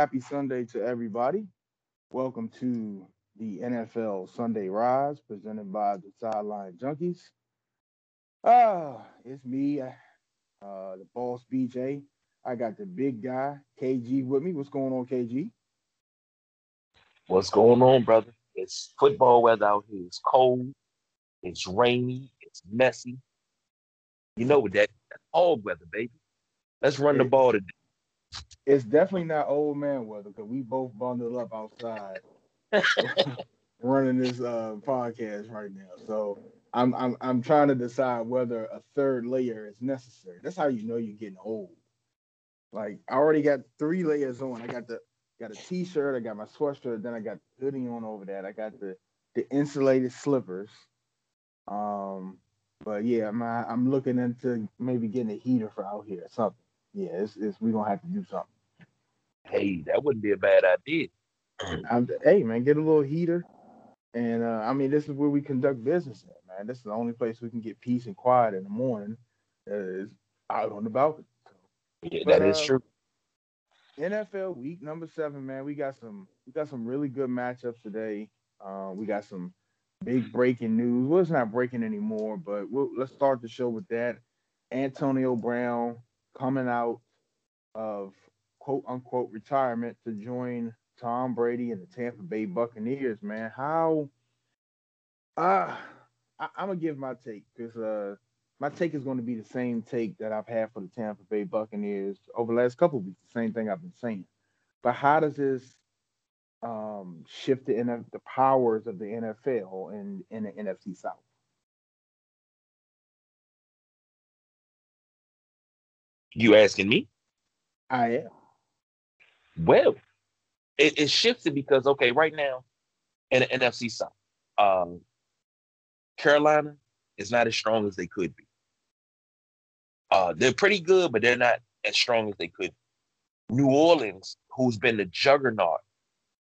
Happy Sunday to everybody. Welcome to the NFL Sunday Rise presented by the Sideline Junkies. Ah, it's me, uh, the boss BJ. I got the big guy, KG, with me. What's going on, KG? What's going on, brother? It's football weather out here. It's cold, it's rainy, it's messy. You know what that that's all weather, baby. Let's run the ball today it's definitely not old man weather because we both bundled up outside running this uh, podcast right now. So I'm I'm I'm trying to decide whether a third layer is necessary. That's how you know you're getting old. Like I already got three layers on. I got the got a t-shirt, I got my sweatshirt, then I got the hoodie on over that. I got the the insulated slippers. Um, but yeah, I'm I'm looking into maybe getting a heater for out here or something yeah, it's, it's we're gonna have to do something. Hey, that wouldn't be a bad idea. I'm, hey man, get a little heater, and uh, I mean this is where we conduct business at, man. This is the only place we can get peace and quiet in the morning. Uh, is out on the balcony. Yeah, but, that is uh, true. NFL week number seven, man. We got some we got some really good matchups today. Uh, we got some big breaking news. Well, it's not breaking anymore, but we'll, let's start the show with that. Antonio Brown coming out of quote unquote retirement to join Tom Brady and the Tampa Bay Buccaneers, man. How uh I, am gonna give my take because uh my take is to be the same take that I've had for the Tampa Bay Buccaneers over the last couple weeks. The same thing I've been saying. But how does this um, shift the, the powers of the NFL and in the NFC South? You asking me? I am. Well, it, it shifted because okay, right now in the NFC South, um, Carolina is not as strong as they could be. Uh, they're pretty good, but they're not as strong as they could. New Orleans, who's been the juggernaut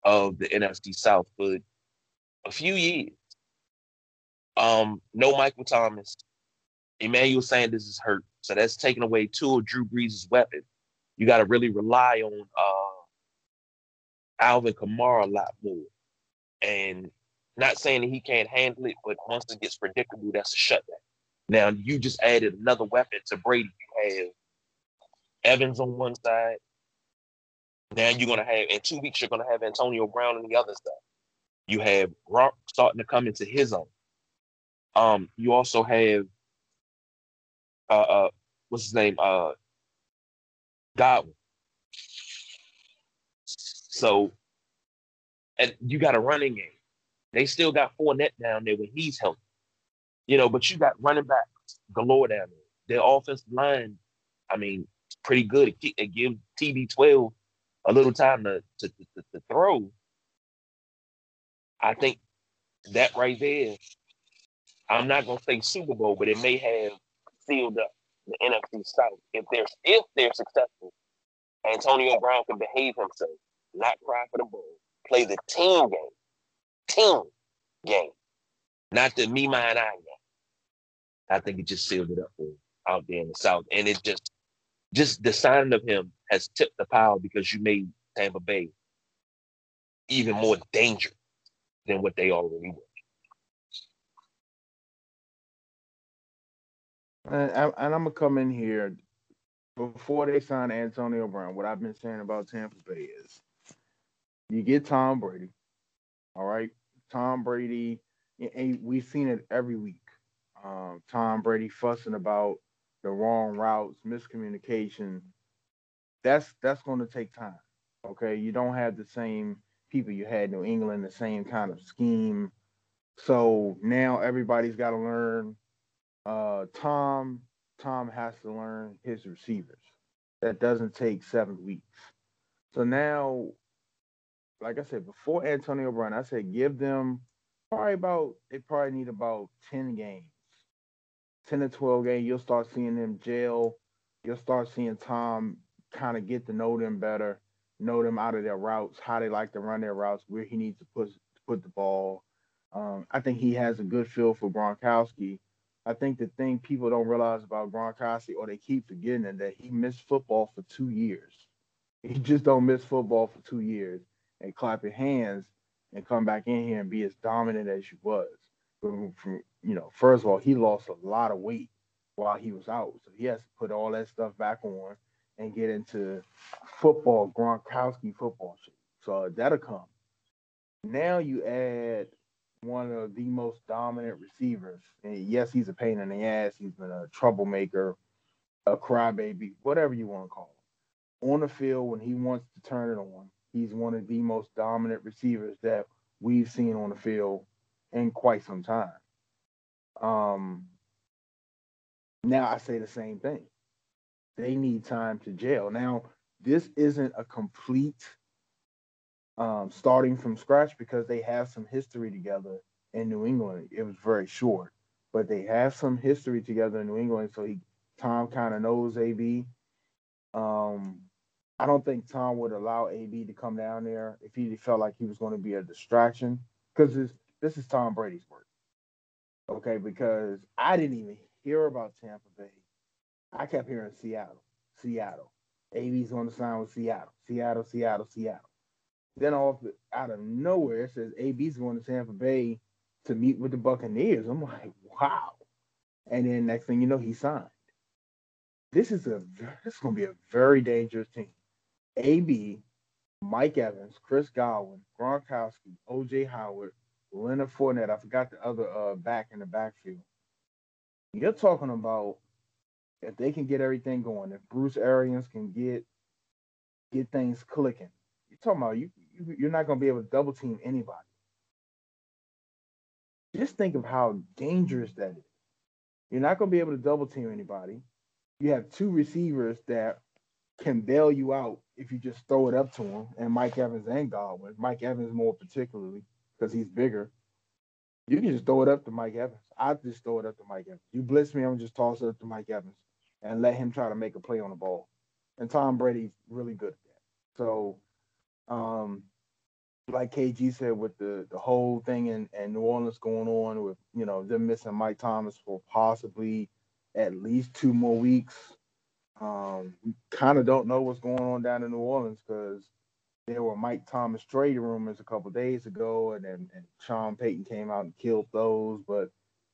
of the NFC South for a few years, um, no Michael Thomas, Emmanuel Sanders is hurt. So that's taking away two of Drew Brees' weapons. You got to really rely on uh, Alvin Kamara a lot more. And not saying that he can't handle it, but once it gets predictable, that's a shutdown. Now you just added another weapon to Brady. You have Evans on one side. Now you're gonna have in two weeks you're gonna have Antonio Brown on the other side. You have Gronk starting to come into his own. Um, you also have uh, uh what's his name? Uh Godwin. So and you got a running game. They still got Fournette down there when he's healthy. You know, but you got running backs galore down there. Their offensive line, I mean, pretty good. It, it gives TB12 a little time to, to, to, to throw. I think that right there, I'm not gonna say Super Bowl, but it may have sealed up the NFC South. If they're if they're successful, Antonio Brown can behave himself, not cry for the ball, play the team game, team game, not the me mine I game. I think it just sealed it up for out there in the South, and it just just the signing of him has tipped the power because you made Tampa Bay even more dangerous than what they already were. And, and I'm gonna come in here before they sign Antonio Brown. What I've been saying about Tampa Bay is, you get Tom Brady, all right. Tom Brady, and we've seen it every week. Um, Tom Brady fussing about the wrong routes, miscommunication. That's that's going to take time. Okay, you don't have the same people you had in New England, the same kind of scheme. So now everybody's got to learn uh, Tom Tom has to learn his receivers. That doesn't take seven weeks. So now, like I said, before Antonio Brown, I said give them probably about they probably need about 10 games. 10 to 12 games, you'll start seeing them jail. You'll start seeing Tom kind of get to know them better, know them out of their routes, how they like to run their routes, where he needs to put put the ball. Um, I think he has a good feel for Gronkowski I think the thing people don't realize about Gronkowski, or they keep forgetting, is that he missed football for two years. He just don't miss football for two years and clap your hands and come back in here and be as dominant as you was. From, you know, first of all, he lost a lot of weight while he was out, so he has to put all that stuff back on and get into football, Gronkowski football shit. So that'll come. Now you add one of the most dominant receivers. And yes, he's a pain in the ass. He's been a troublemaker, a crybaby, whatever you want to call him. On the field, when he wants to turn it on, he's one of the most dominant receivers that we've seen on the field in quite some time. Um, now I say the same thing. They need time to jail. Now, this isn't a complete um, starting from scratch because they have some history together in New England. It was very short, but they have some history together in New England. So he, Tom kind of knows AB. Um, I don't think Tom would allow AB to come down there if he felt like he was going to be a distraction because this is Tom Brady's work. Okay, because I didn't even hear about Tampa Bay. I kept hearing Seattle, Seattle. AB's on the sign with Seattle, Seattle, Seattle, Seattle. Then off out of nowhere, it says AB's going to Tampa Bay to meet with the Buccaneers. I'm like, wow. And then next thing you know, he signed. This is a this is going to be a very dangerous team. AB, Mike Evans, Chris Godwin, Gronkowski, OJ Howard, Leonard Fournette. I forgot the other uh, back in the backfield. You're talking about if they can get everything going, if Bruce Arians can get get things clicking. You're talking about you, you're not going to be able to double team anybody. Just think of how dangerous that is. You're not going to be able to double team anybody. You have two receivers that can bail you out if you just throw it up to him, and Mike Evans and Godwin. Mike Evans more particularly because he's bigger. You can just throw it up to Mike Evans. I just throw it up to Mike Evans. You blitz me, I'm just toss it up to Mike Evans and let him try to make a play on the ball. And Tom Brady's really good at that. So, um, like KG said, with the the whole thing in, in New Orleans going on with you know them missing Mike Thomas for possibly at least two more weeks. Um, we kind of don't know what's going on down in New Orleans because there were Mike Thomas trade rumors a couple days ago, and then and Sean Payton came out and killed those. But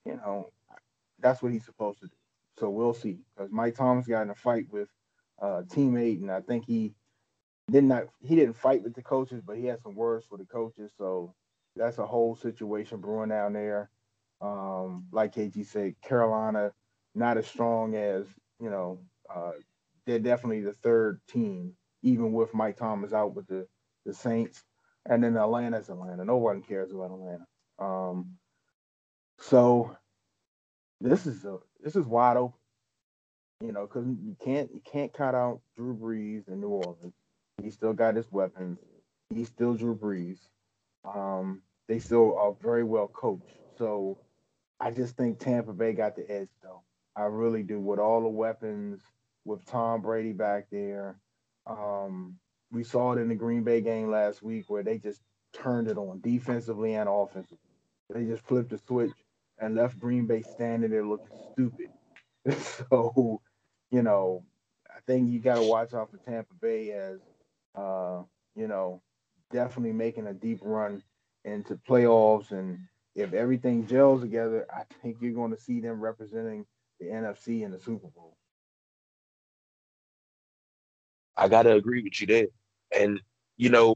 you know, that's what he's supposed to do. So we'll see. Because Mike Thomas got in a fight with a teammate, and I think he did not he didn't fight with the coaches, but he had some words for the coaches. So that's a whole situation brewing down there. Um, like KG said, Carolina not as strong as you know. Uh, they're definitely the third team, even with Mike Thomas out with the the Saints, and then Atlanta's Atlanta. No one cares about Atlanta. Um, so this is a this is wide open. You know, because you can't you can't cut out Drew Brees in New Orleans. He still got his weapons. He's still Drew Brees. Um, they still are very well coached. So I just think Tampa Bay got the edge though. I really do with all the weapons, with Tom Brady back there. Um, we saw it in the Green Bay game last week where they just turned it on defensively and offensively. They just flipped the switch and left Green Bay standing there looking stupid. so, you know, I think you got to watch out for Tampa Bay as, uh, you know, definitely making a deep run into playoffs. And if everything gels together, I think you're going to see them representing the NFC in the Super Bowl. I gotta agree with you there. And you know,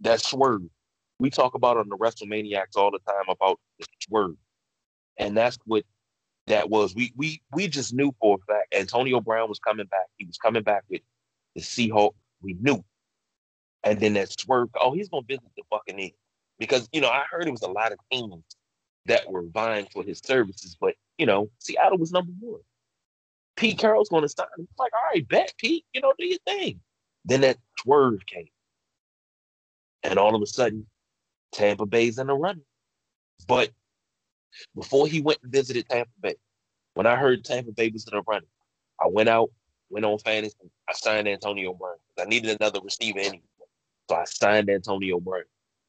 that swerve. We talk about on the WrestleManiacs all the time about the swerve. And that's what that was. We we we just knew for a fact Antonio Brown was coming back. He was coming back with the Seahawks. We knew. And then that swerve, oh, he's gonna visit the Buccaneers. Because you know, I heard it was a lot of teams that were vying for his services, but you know, Seattle was number one. Pete Carroll's going to sign him. Like, all right, bet, Pete, you know, do your thing. Then that swerve came. And all of a sudden, Tampa Bay's in the running. But before he went and visited Tampa Bay, when I heard Tampa Bay was in the running, I went out, went on fantasy. I signed Antonio Brown. I needed another receiver anyway. So I signed Antonio Brown.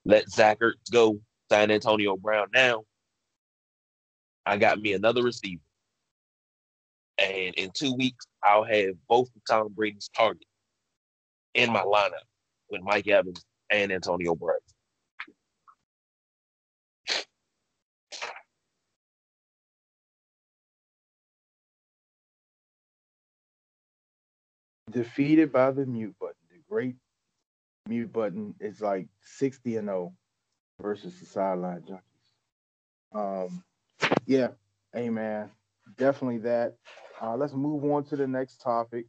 Let Zach Ertz go, sign Antonio Brown. Now, I got me another receiver. And in two weeks, I'll have both of Tom Brady's targets. in my lineup with Mike Evans and Antonio Brown. Defeated by the mute button. The great mute button is like 60 and 0 versus the sideline junkies. Um, yeah, man, definitely that. Uh, let's move on to the next topic.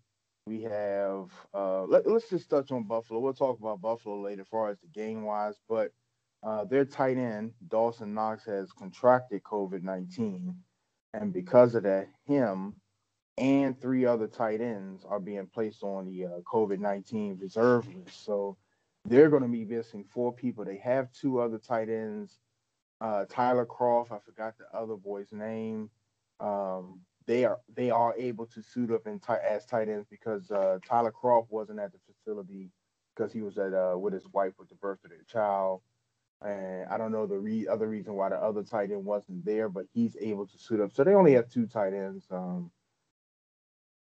We have uh, let, us just touch on Buffalo. We'll talk about Buffalo later, as far as the game wise, but uh, their tight end Dawson Knox has contracted COVID nineteen, and because of that, him and three other tight ends are being placed on the uh, COVID nineteen reserve list. So they're going to be missing four people. They have two other tight ends, uh, Tyler Kroft, I forgot the other boy's name. Um, they are they are able to suit up in tight as tight ends because uh, Tyler Kroft wasn't at the facility because he was at uh, with his wife with the birth of their child. And I don't know the re- other reason why the other tight end wasn't there, but he's able to suit up. So they only have two tight ends. Um,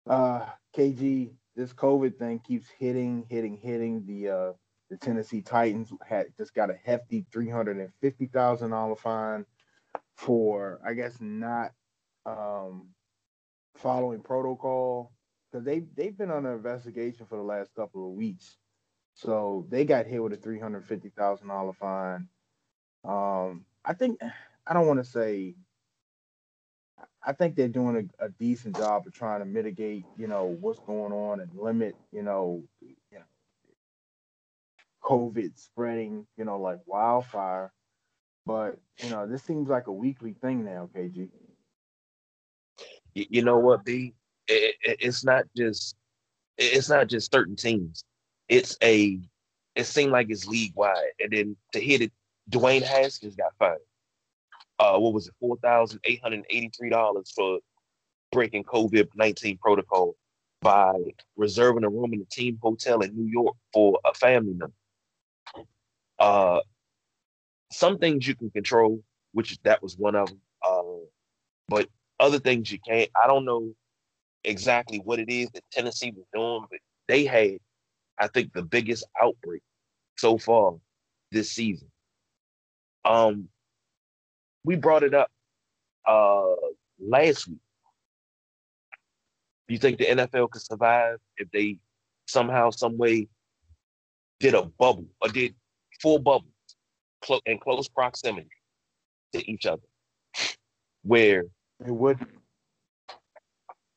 uh, KG, this COVID thing keeps hitting, hitting, hitting. The uh, the Tennessee Titans had just got a hefty three hundred and fifty thousand dollar fine for, I guess, not um, following protocol because they they've been under investigation for the last couple of weeks. So they got hit with a three hundred fifty thousand dollar fine. Um, I think I don't want to say. I think they're doing a, a, decent job of trying to mitigate, you know, what's going on and limit, you know, you know, COVID spreading, you know, like wildfire. But you know, this seems like a weekly thing now, KG you, know what, B? It, it, it's not just it's not just certain teams. It's a it seemed like it's league wide, and then to hit it, Dwayne Haskins got fined. Uh, what was it, four thousand eight hundred eighty-three dollars for breaking COVID nineteen protocol by reserving a room in the team hotel in New York for a family member. Uh, some things you can control, which that was one of them. Uh, but other things you can't. I don't know exactly what it is that Tennessee was doing, but they had, I think, the biggest outbreak so far this season. Um, we brought it up uh last week. Do you think the NFL could survive if they somehow, some way, did a bubble or did full bubbles in close proximity to each other, where it would.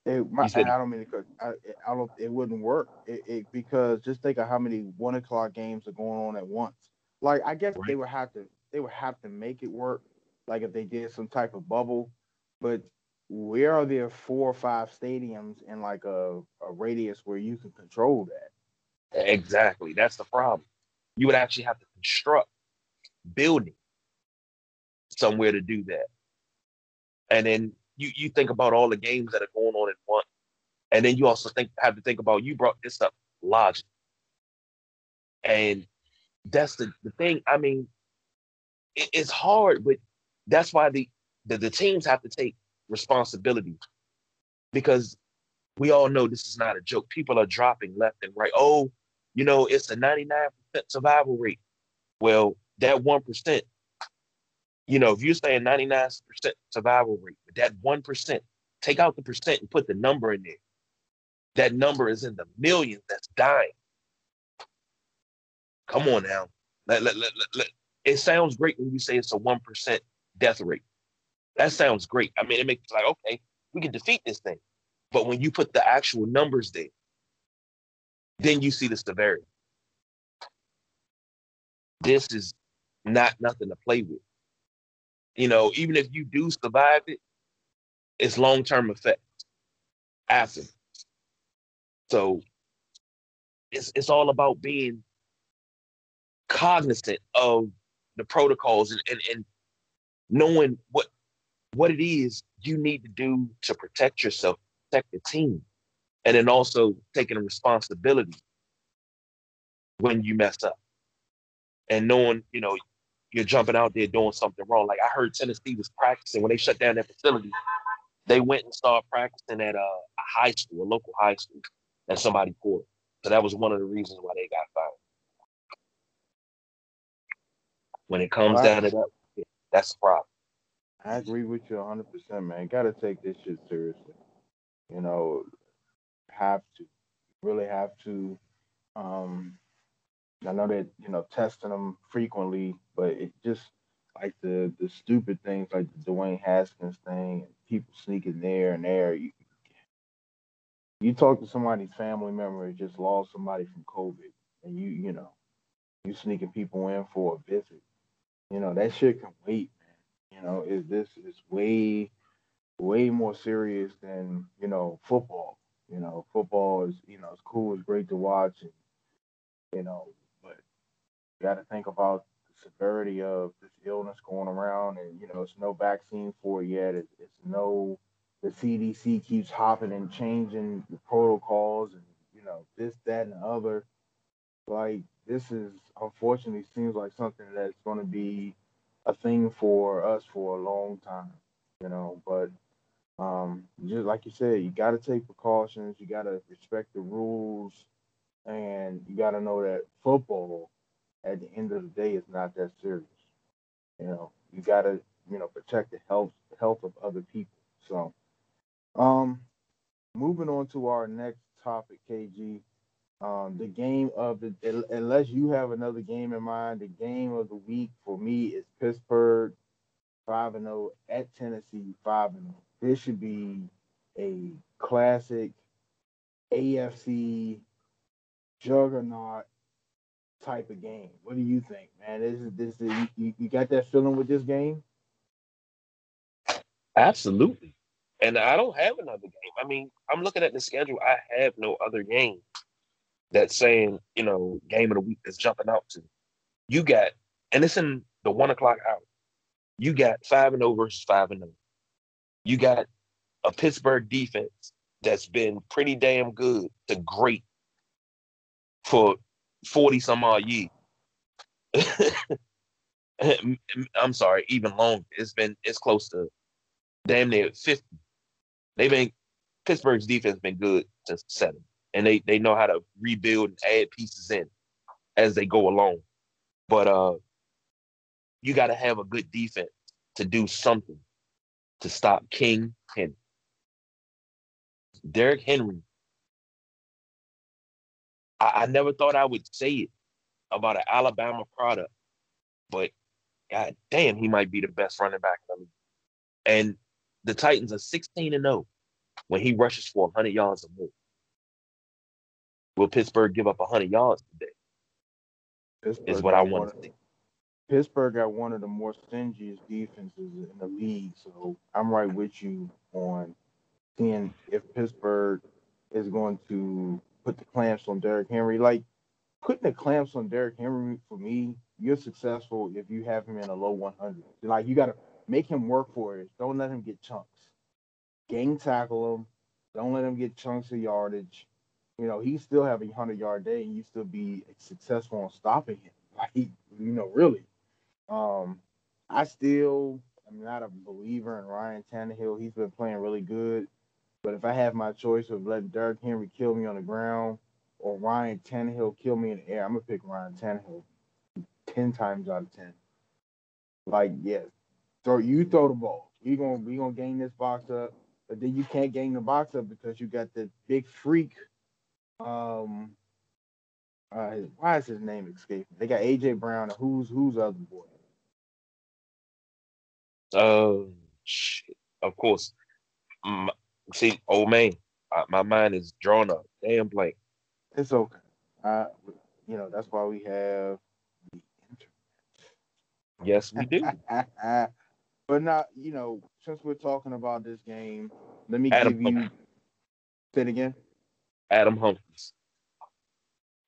It, my, said, I don't mean to. I, I don't. It wouldn't work. It, it, because just think of how many one o'clock games are going on at once. Like I guess right. they would have to. They would have to make it work. Like if they did some type of bubble, but where are there four or five stadiums in like a, a radius where you can control that? Exactly. That's the problem. You would actually have to construct building somewhere to do that. And then you you think about all the games that are going on at once. and then you also think have to think about you brought this up logic, and that's the the thing. I mean, it, it's hard, but that's why the, the the teams have to take responsibility because we all know this is not a joke. People are dropping left and right. Oh, you know, it's a 99% survival rate. Well, that 1% you know, if you're saying 99% survival rate, but that 1%, take out the percent and put the number in there. That number is in the millions that's dying. Come on now. Let, let, let, It sounds great when you say it's a 1% death rate. That sounds great. I mean, it makes like, okay, we can defeat this thing. But when you put the actual numbers there, then you see the severity. This is not nothing to play with you know, even if you do survive it, it's long term effects after. So it's it's all about being cognizant of the protocols and, and, and knowing what what it is you need to do to protect yourself, protect the team, and then also taking responsibility when you mess up and knowing, you know, you're jumping out there doing something wrong. Like I heard Tennessee was practicing when they shut down their facility. They went and started practicing at a, a high school, a local high school, that somebody poured. So that was one of the reasons why they got fired. When it comes Right. down to that, that's the problem. I agree with you 100%, man. Got to take this shit seriously. You know, have to. Really have to. Um, I know that, you know, testing them frequently, but it just like the the stupid things like the Dwayne Haskins thing and people sneaking there and there. You, you talk to somebody's family member who just lost somebody from COVID and you, you know, you sneaking people in for a visit. You know, that shit can wait, man. You know, is this is way, way more serious than you know football. You know, football is you know it's cool, it's great to watch, and you know, but you got to think about the severity of this illness going around, and you know, it's no vaccine for it yet. It's, it's no, the CDC keeps hopping and changing the protocols, and you know, this, that, and the other. Like this is unfortunately seems like something that's going to be a thing for us for a long time, you know. But um, just like you said, you got to take precautions. You got to respect the rules, and you got to know that football, at the end of the day, is not that serious. You know, you got to you know protect the health health of other people. So, um, moving on to our next topic, KG. Um, the game of the unless you have another game in mind, the game of the week for me is Pittsburgh five and zero at Tennessee five and zero. This should be a classic AFC juggernaut type of game. What do you think, man? This is this is you, you got that feeling with this game? Absolutely. And I don't have another game. I mean, I'm looking at the schedule. I have no other game that's same, you know, game of the week that's jumping out to. You got, and it's in the one o'clock hour. You got five and zero versus five and zero. You got a Pittsburgh defense that's been pretty damn good to great for forty some odd years. I'm sorry, even longer. It's been it's close to damn near fifty. They've been Pittsburgh's defense been good since seven, and they they know how to rebuild and add pieces in as they go along. But uh, you got to have a good defense to do something to stop King Henry. Derrick Henry. I, I never thought I would say it about an Alabama product, but god damn, he might be the best running back in the league. And the Titans are 16 and 0 when he rushes for 100 yards or more. Will Pittsburgh give up 100 yards today? Pittsburgh Is what I want to see. Pittsburgh got one of the more stingiest defenses in the league, so I'm right with you on seeing if Pittsburgh is going to put the clamps on Derrick Henry. Like putting the clamps on Derrick Henry for me, you're successful if you have him in a low 100. Like you got to make him work for it. Don't let him get chunks. Gang tackle him. Don't let him get chunks of yardage. You know, he's still having a hundred yard day, and you still be successful on stopping him. Like, you know, really. Um, I still am not a believer in Ryan Tannehill. He's been playing really good, but if I have my choice of letting Derrick Henry kill me on the ground or Ryan Tannehill kill me in the air, I'm gonna pick Ryan Tannehill ten times out of ten. Like, yes, throw you throw the ball. We gonna we gonna gain this box up, but then you can't gain the box up because you got the big freak. Um, uh, why is his name escaping? They got AJ Brown and who's who's the other boy? Uh, shit. Of course. Mm, see, old man, uh, my mind is drawn up. Damn blank. It's okay. Uh, you know that's why we have the internet. Yes, we do. but not, you know, since we're talking about this game, let me Adam give you. Say it again. Adam Humphries.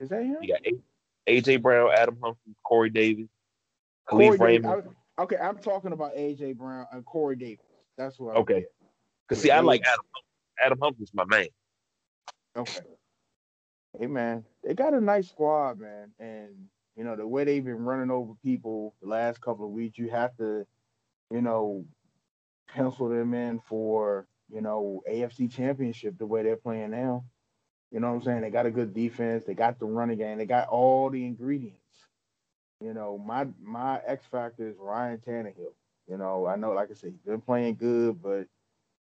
Is that him? You got AJ Brown, Adam Humphries, Corey Davis, Kalif Davis. Raymond. I- okay, I'm talking about AJ Brown and Corey Davis. That's what. I'm Okay. Cause see, I like Adam. Adam Humphries, my man. Okay. Hey man, they got a nice squad, man, and you know the way they've been running over people the last couple of weeks, you have to, you know, pencil them in for you know AFC Championship the way they're playing now. You know what I'm saying? They got a good defense. They got the running game. They got all the ingredients. You know, my my X factor is Ryan Tannehill. You know, I know, like I said, he's been playing good, but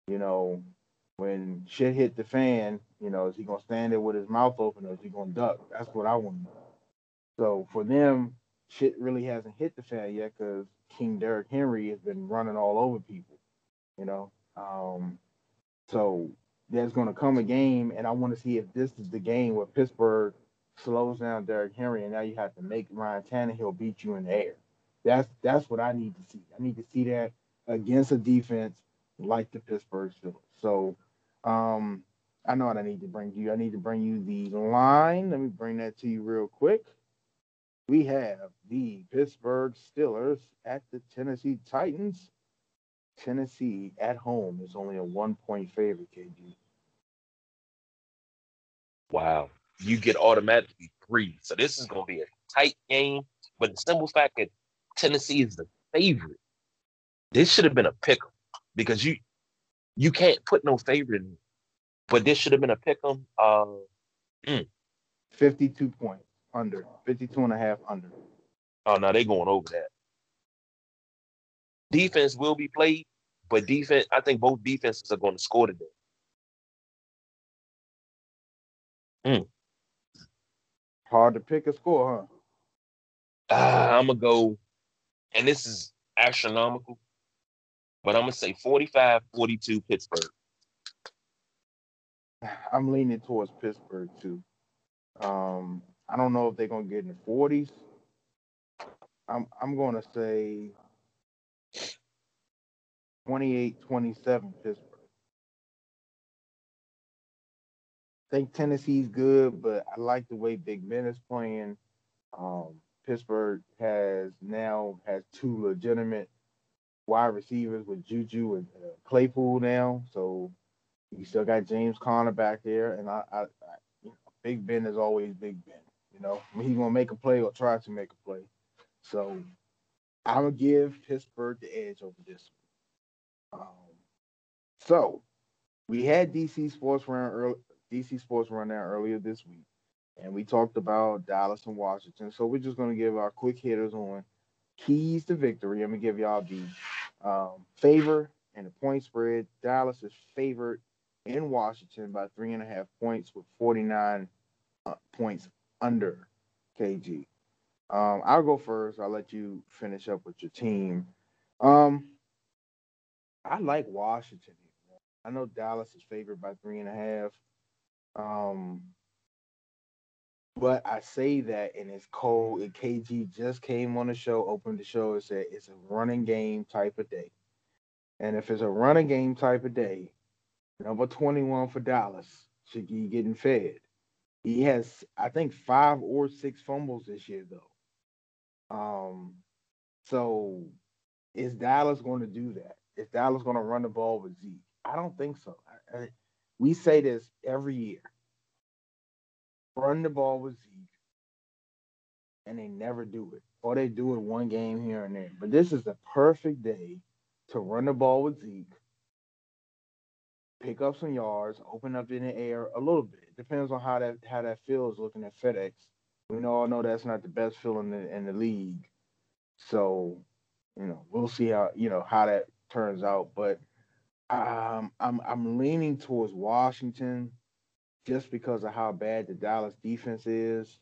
you know, when shit hit the fan, you know, is he gonna stand there with his mouth open or is he gonna duck? That's what I want. So for them, shit really hasn't hit the fan yet because King Derrick Henry has been running all over people. You know, um, so there's gonna come a game, and I want to see if this is the game where Pittsburgh slows down Derrick Henry, and now you have to make Ryan Tannehill beat you in the air. That's that's what I need to see. I need to see that against a defense like the Pittsburgh Steelers. So um, I know what I need to bring you. I need to bring you the line. Let me bring that to you real quick. We have the Pittsburgh Steelers at the Tennessee Titans. Tennessee at home is only a one point favorite, KG. Wow. You get automatically three. So this is going to be a tight game. But the simple fact that Tennessee is the favorite, this should have been a pick because you you can't put no favorite in. But this should have been a pick 'em. Uh, mm. 52 points under, 52 and a half under. Oh, no, they're going over that. Defense will be played, but defense, I think both defenses are going to score today. Mm. Hard to pick a score, huh? Uh, I'm going to go, and this is astronomical, but I'm going to say 45 42 Pittsburgh. I'm leaning towards Pittsburgh too. Um, I don't know if they're gonna get in the 40s. I'm I'm gonna say 28-27 Pittsburgh. Think Tennessee's good, but I like the way Big Ben is playing. Um, Pittsburgh has now has two legitimate wide receivers with Juju and uh, Claypool now, so you still got James Conner back there, and I, I, I you know, Big Ben is always Big Ben. You know, I mean, he's gonna make a play or try to make a play. So I'm gonna give Pittsburgh the edge over this one. Um, so we had DC Sports Run early, DC Sports Run down earlier this week, and we talked about Dallas and Washington. So we're just gonna give our quick hitters on keys to victory. I'm gonna give y'all the um, favor and the point spread. Dallas is favored in Washington by three and a half points with 49 uh, points under KG. Um, I'll go first. I'll let you finish up with your team. Um, I like Washington. I know Dallas is favored by three and a half. Um, but I say that and it's cold. And KG just came on the show, opened the show, and said it's a running game type of day. And if it's a running game type of day, Number 21 for Dallas should be getting fed. He has, I think, five or six fumbles this year, though. Um, so is Dallas going to do that? Is Dallas going to run the ball with Zeke? I don't think so. I, I, we say this every year. Run the ball with Zeke, and they never do it, or they do it one game here and there. But this is the perfect day to run the ball with Zeke pick up some yards, open up in the air a little bit. Depends on how that how that feels looking at FedEx. We all know that's not the best feeling in the, in the league. So, you know, we'll see how you know how that turns out. But um, I'm I'm leaning towards Washington just because of how bad the Dallas defense is.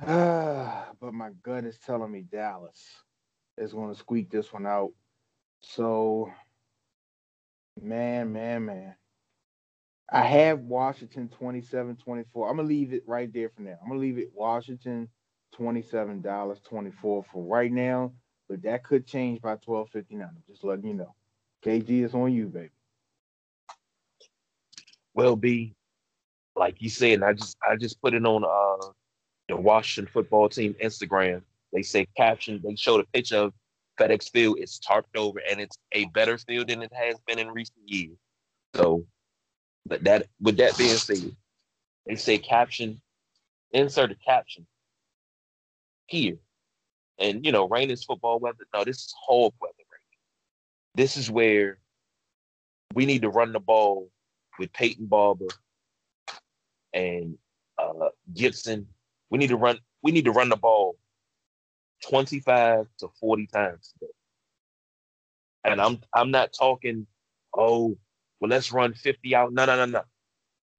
but my gut is telling me Dallas is going to squeak this one out. So Man, man, man. I have Washington 27 24. I'm going to leave it right there for now. I'm going to leave it Washington 27, Dallas 24 for right now, but that could change by 12:59. I'm just letting you know. KG is on you, baby. Well, B, like you said, I just I just put it on uh the Washington football team Instagram. They say caption, they showed a picture of FedEx Field is tarped over, and it's a better field than it has been in recent years. So, but that with that being said, they say caption, insert a caption here, and you know, rain is football weather. No, this is hog weather. This is where we need to run the ball with Peyton Barber and uh, Gibson. We need to run. We need to run the ball 25 to 40 times today. And I'm I'm not talking, oh, well, let's run 50 out. No, no, no, no.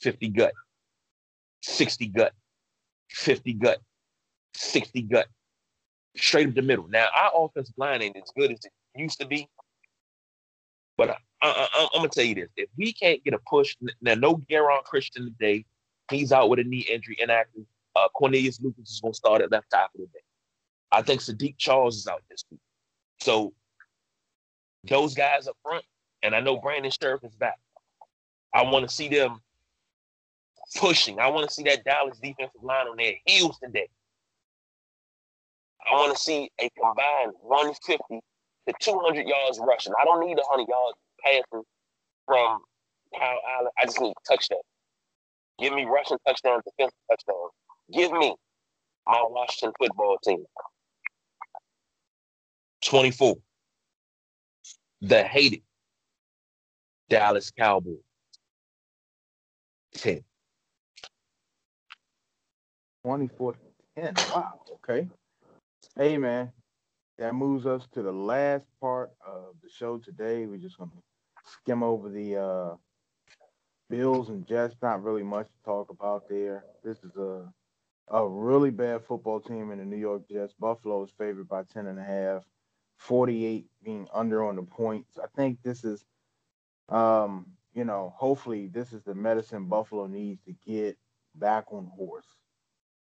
50 gut, 60 gut, 50 gut, 60 gut, straight up the middle. Now, our offensive line ain't as good as it used to be. But I, I, am gonna tell you this: if we can't get a push, now no Geron Christian today, he's out with a knee injury, inactive. Uh, Cornelius Lucas is gonna start at left tackle today. I think Saahdiq Charles is out this week. So those guys up front, and I know Brandon Scherff is back. I want to see them pushing. I want to see that Dallas defensive line on their heels today. I want to see a combined 150 to 200 yards rushing. I don't need 100 yards passing from Kyle Allen. I just need touchdown. Give me rushing touchdown, defensive touchdown. Give me my Washington football team. 24. The hated Dallas Cowboys. 10. 24 10. Wow. Okay. Hey, man. That moves us to the last part of the show today. We're just going to skim over the uh, Bills and Jets. Not really much to talk about there. This is a a really bad football team in the New York Jets. Buffalo is favored by 10 and a half. 48 being under on the points. I think this is, um, you know, hopefully this is the medicine Buffalo needs to get back on horse.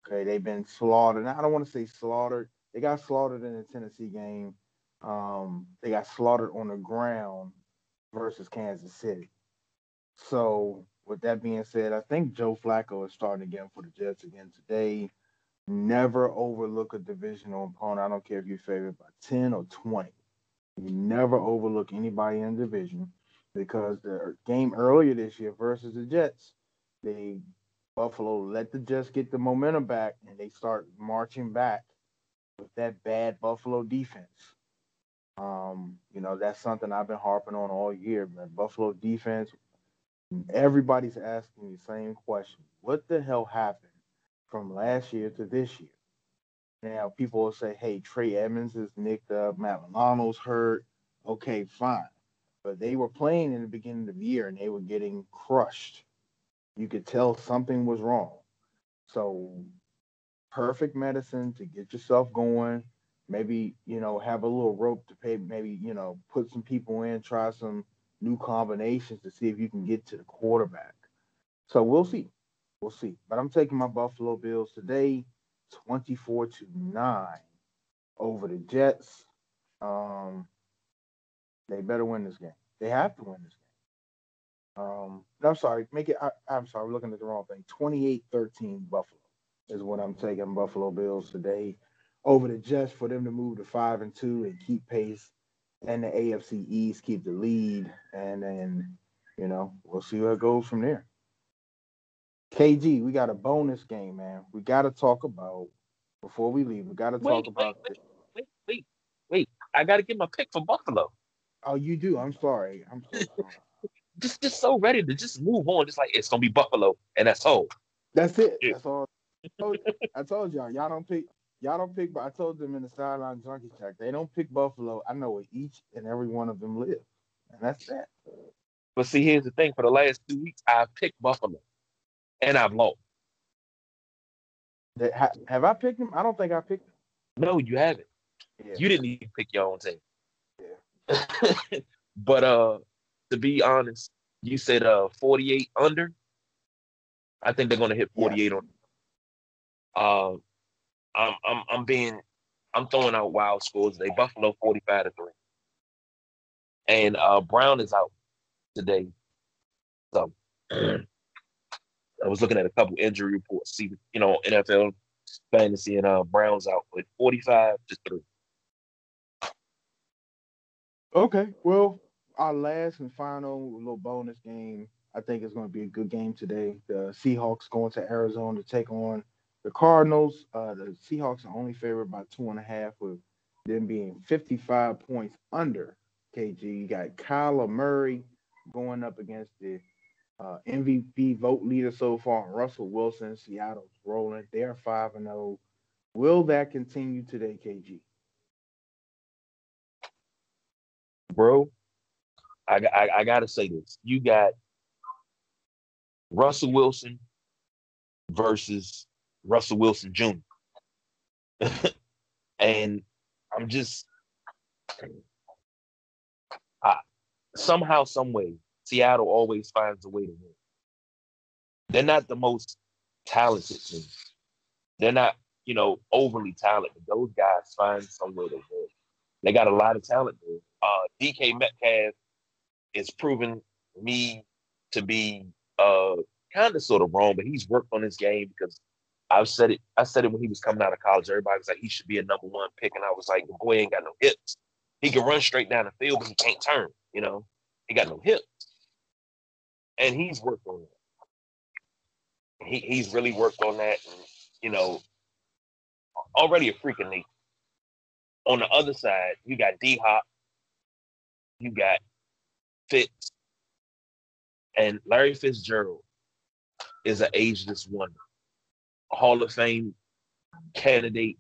Okay, they've been slaughtered. I don't want to say slaughtered. They got slaughtered in the Tennessee game. Um, they got slaughtered on the ground versus Kansas City. So, with that being said, I think Joe Flacco is starting again for the Jets again today. Never overlook a divisional opponent. I don't care if you're favored by 10 or 20. You never overlook anybody in the division because the game earlier this year versus the Jets, they Buffalo let the Jets get the momentum back and they start marching back with that bad Buffalo defense. Um, you know, that's something I've been harping on all year, man. Buffalo defense, everybody's asking the same question. What the hell happened from last year to this year. Now, people will say, hey, Trey Edmunds is nicked up, Matt Milano's hurt. Okay, fine. But they were playing in the beginning of the year and they were getting crushed. You could tell something was wrong. So, perfect medicine to get yourself going. Maybe, you know, have a little rope to pay, maybe, you know, put some people in, try some new combinations to see if you can get to the quarterback. So, we'll see. We'll see. But I'm taking my Buffalo Bills today, 24 to 9 over the Jets. Um, they better win this game. They have to win this game. Um, no, I'm sorry. Make it, I, am sorry, we're looking at the wrong thing. 28 13 Buffalo is what I'm taking Buffalo Bills today over the Jets for them to move to 5 and 2 and keep pace. And the AFC East keep the lead. And then, you know, we'll see where it goes from there. KG, we got a bonus game, man. We got to talk about before we leave. We got to talk about. Wait, wait, wait, wait, I got to get my pick for Buffalo. Oh, you do? I'm sorry. I'm so sorry. just, just so ready to just move on. Just like it's gonna be Buffalo, and that's all. That's it. Yeah. That's all. I told, I told y'all. Y'all don't pick. Y'all don't pick. But I told them in the sideline junkie check, they don't pick Buffalo. I know where each and every one of them live, and that's that. But see, here's the thing: for the last two weeks, I've picked Buffalo and I've lost. Have I picked him? I don't think I picked him. No, you haven't. Yeah. You didn't even pick your own team. Yeah. but uh, to be honest, you said uh 48 under. I think they're gonna hit 48 yeah. on. Uh, I'm I'm I'm being I'm throwing out wild scores today. Buffalo 45 to three, and uh Brown is out today, so I was looking at a couple injury reports, see, you know, NFL fantasy and uh, Browns out with 45 to 3. Okay. Well, our last and final little bonus game, I think it's going to be a good game today. The Seahawks going to Arizona to take on the Cardinals. Uh, the Seahawks are only favored by two and a half, with them being 55 points under KG. You got Kyler Murray going up against the uh, MVP vote leader so far, Russell Wilson. Seattle's rolling. They're 5 and 0. Will that continue today, KG? Bro, I, I, I got to say this. You got Russell Wilson versus Russell Wilson Jr. and I'm just I, somehow, some way, Seattle always finds a way to win. They're not the most talented team. They're not, you know, overly talented. Those guys find some way to win. They got a lot of talent there. Uh, DK Metcalf is proven me to be uh, kind of sort of wrong, but he's worked on his game because I've said it. I said it when he was coming out of college. Everybody was like, he should be a number one pick, and I was like, the boy ain't got no hips. He can run straight down the field, but he can't turn. You know, he got no hips, and he's worked on that. He he's really worked on that, and you know, already a freaking nature. On the other side, you got D Hop, you got Fitz, and Larry Fitzgerald is an ageless wonder. Hall of Fame candidate,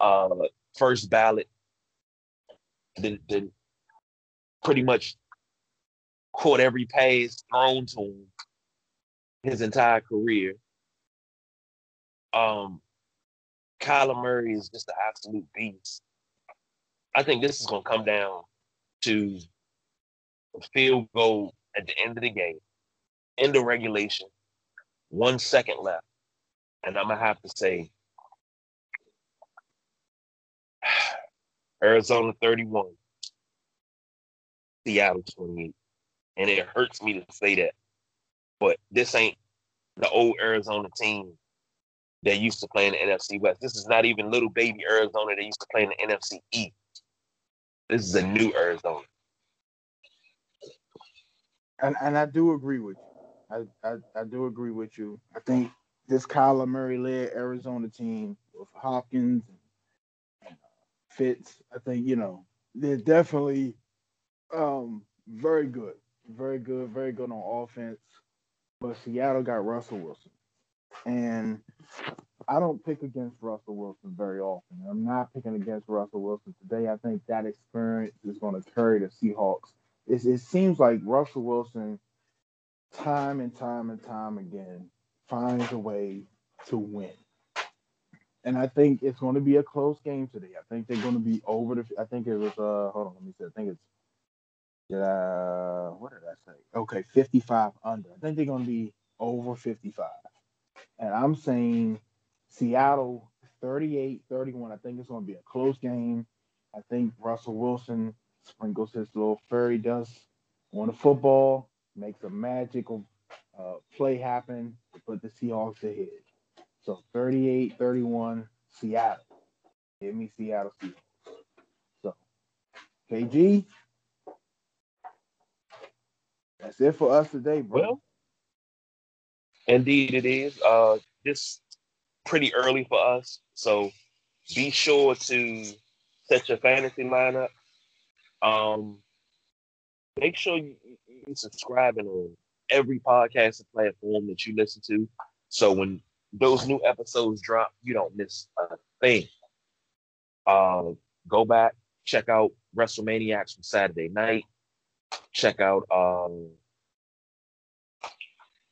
uh, first ballot, then then pretty much caught every pass thrown to him his entire career. Um, Kyler Murray is just an absolute beast. I think this is going to come down to a field goal at the end of the game, end of regulation, one second left. And I'm to have to say Arizona 31, Seattle 28. And it hurts me to say that. But this ain't the old Arizona team that used to play in the NFC West. This is not even little baby Arizona that used to play in the NFC East. This is a new Arizona. And and I do agree with you. I, I, I do agree with you. I think this Kyler Murray led Arizona team with Hopkins and Fitz, I think, you know, they're definitely um, very good. Very good, very good on offense. But Seattle got Russell Wilson. And I don't pick against Russell Wilson very often. I'm not picking against Russell Wilson today. I think that experience is going to carry the Seahawks. It seems like Russell Wilson, time and time and time again, finds a way to win. And I think it's going to be a close game today. I think they're going to be over the. I think it was. Uh, hold on, let me see. I think it's. Uh, what did I say? Okay, 55 under. I think they're going to be over 55. And I'm saying Seattle 38 31. I think it's going to be a close game. I think Russell Wilson sprinkles his little fairy dust on the football, makes a magical uh, play happen put the Seahawks ahead. So 38 31, Seattle. Give me Seattle Seahawks. So, KG, that's it for us today, bro. Well, indeed it is. Uh, just pretty early for us. So be sure to set your fantasy lineup. Um, make sure you, you subscribing on every podcasting platform that you listen to. So when those new episodes drop, you don't miss a thing. Uh, go back, check out WrestleManiacs from Saturday night. Check out um,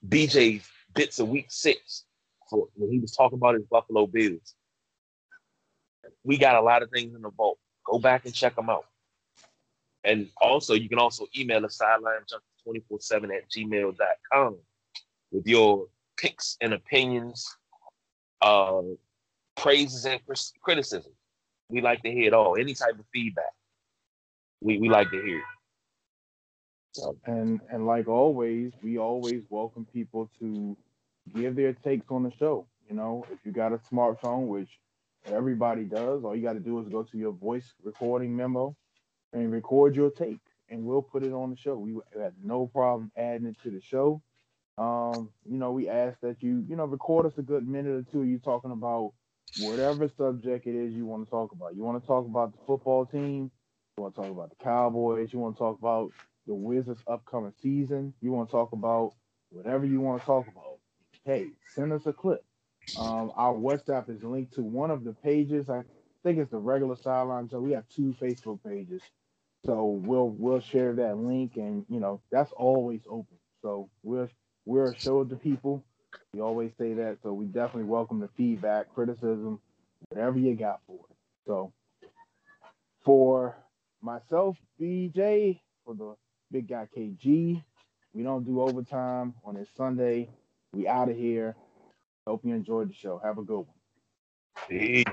BJ's bits of week six for when he was talking about his Buffalo Bills. We got a lot of things in the vault. Go back and check them out. And also, you can also email us sidelinejunkie247 at gmail.com with your picks and opinions, uh, praises and criticism. We like to hear it all. Any type of feedback, we, we like to hear. So. And and like always, we always welcome people to give their takes on the show. You know, if you got a smartphone, which everybody does, all you got to do is go to your voice recording memo and record your take, and we'll put it on the show. We have no problem adding it to the show. Um, you know, we ask that you, you know, record us a good minute or two. You talking about whatever subject it is you want to talk about. You want to talk about the football team. You want to talk about the Cowboys. You want to talk about the Wizards' upcoming season. You want to talk about whatever you want to talk about. Hey, send us a clip. Um, our WhatsApp is linked to one of the pages. I think it's the regular sideline. So we have two Facebook pages. So we'll we'll share that link, and you know that's always open. So we're we're a show to people. We always say that. So we definitely welcome the feedback, criticism, whatever you got for it. So for myself, BJ, for the big guy KG, we don't do overtime on this Sunday. We out of here. Hope you enjoyed the show. Have a good one. Peace.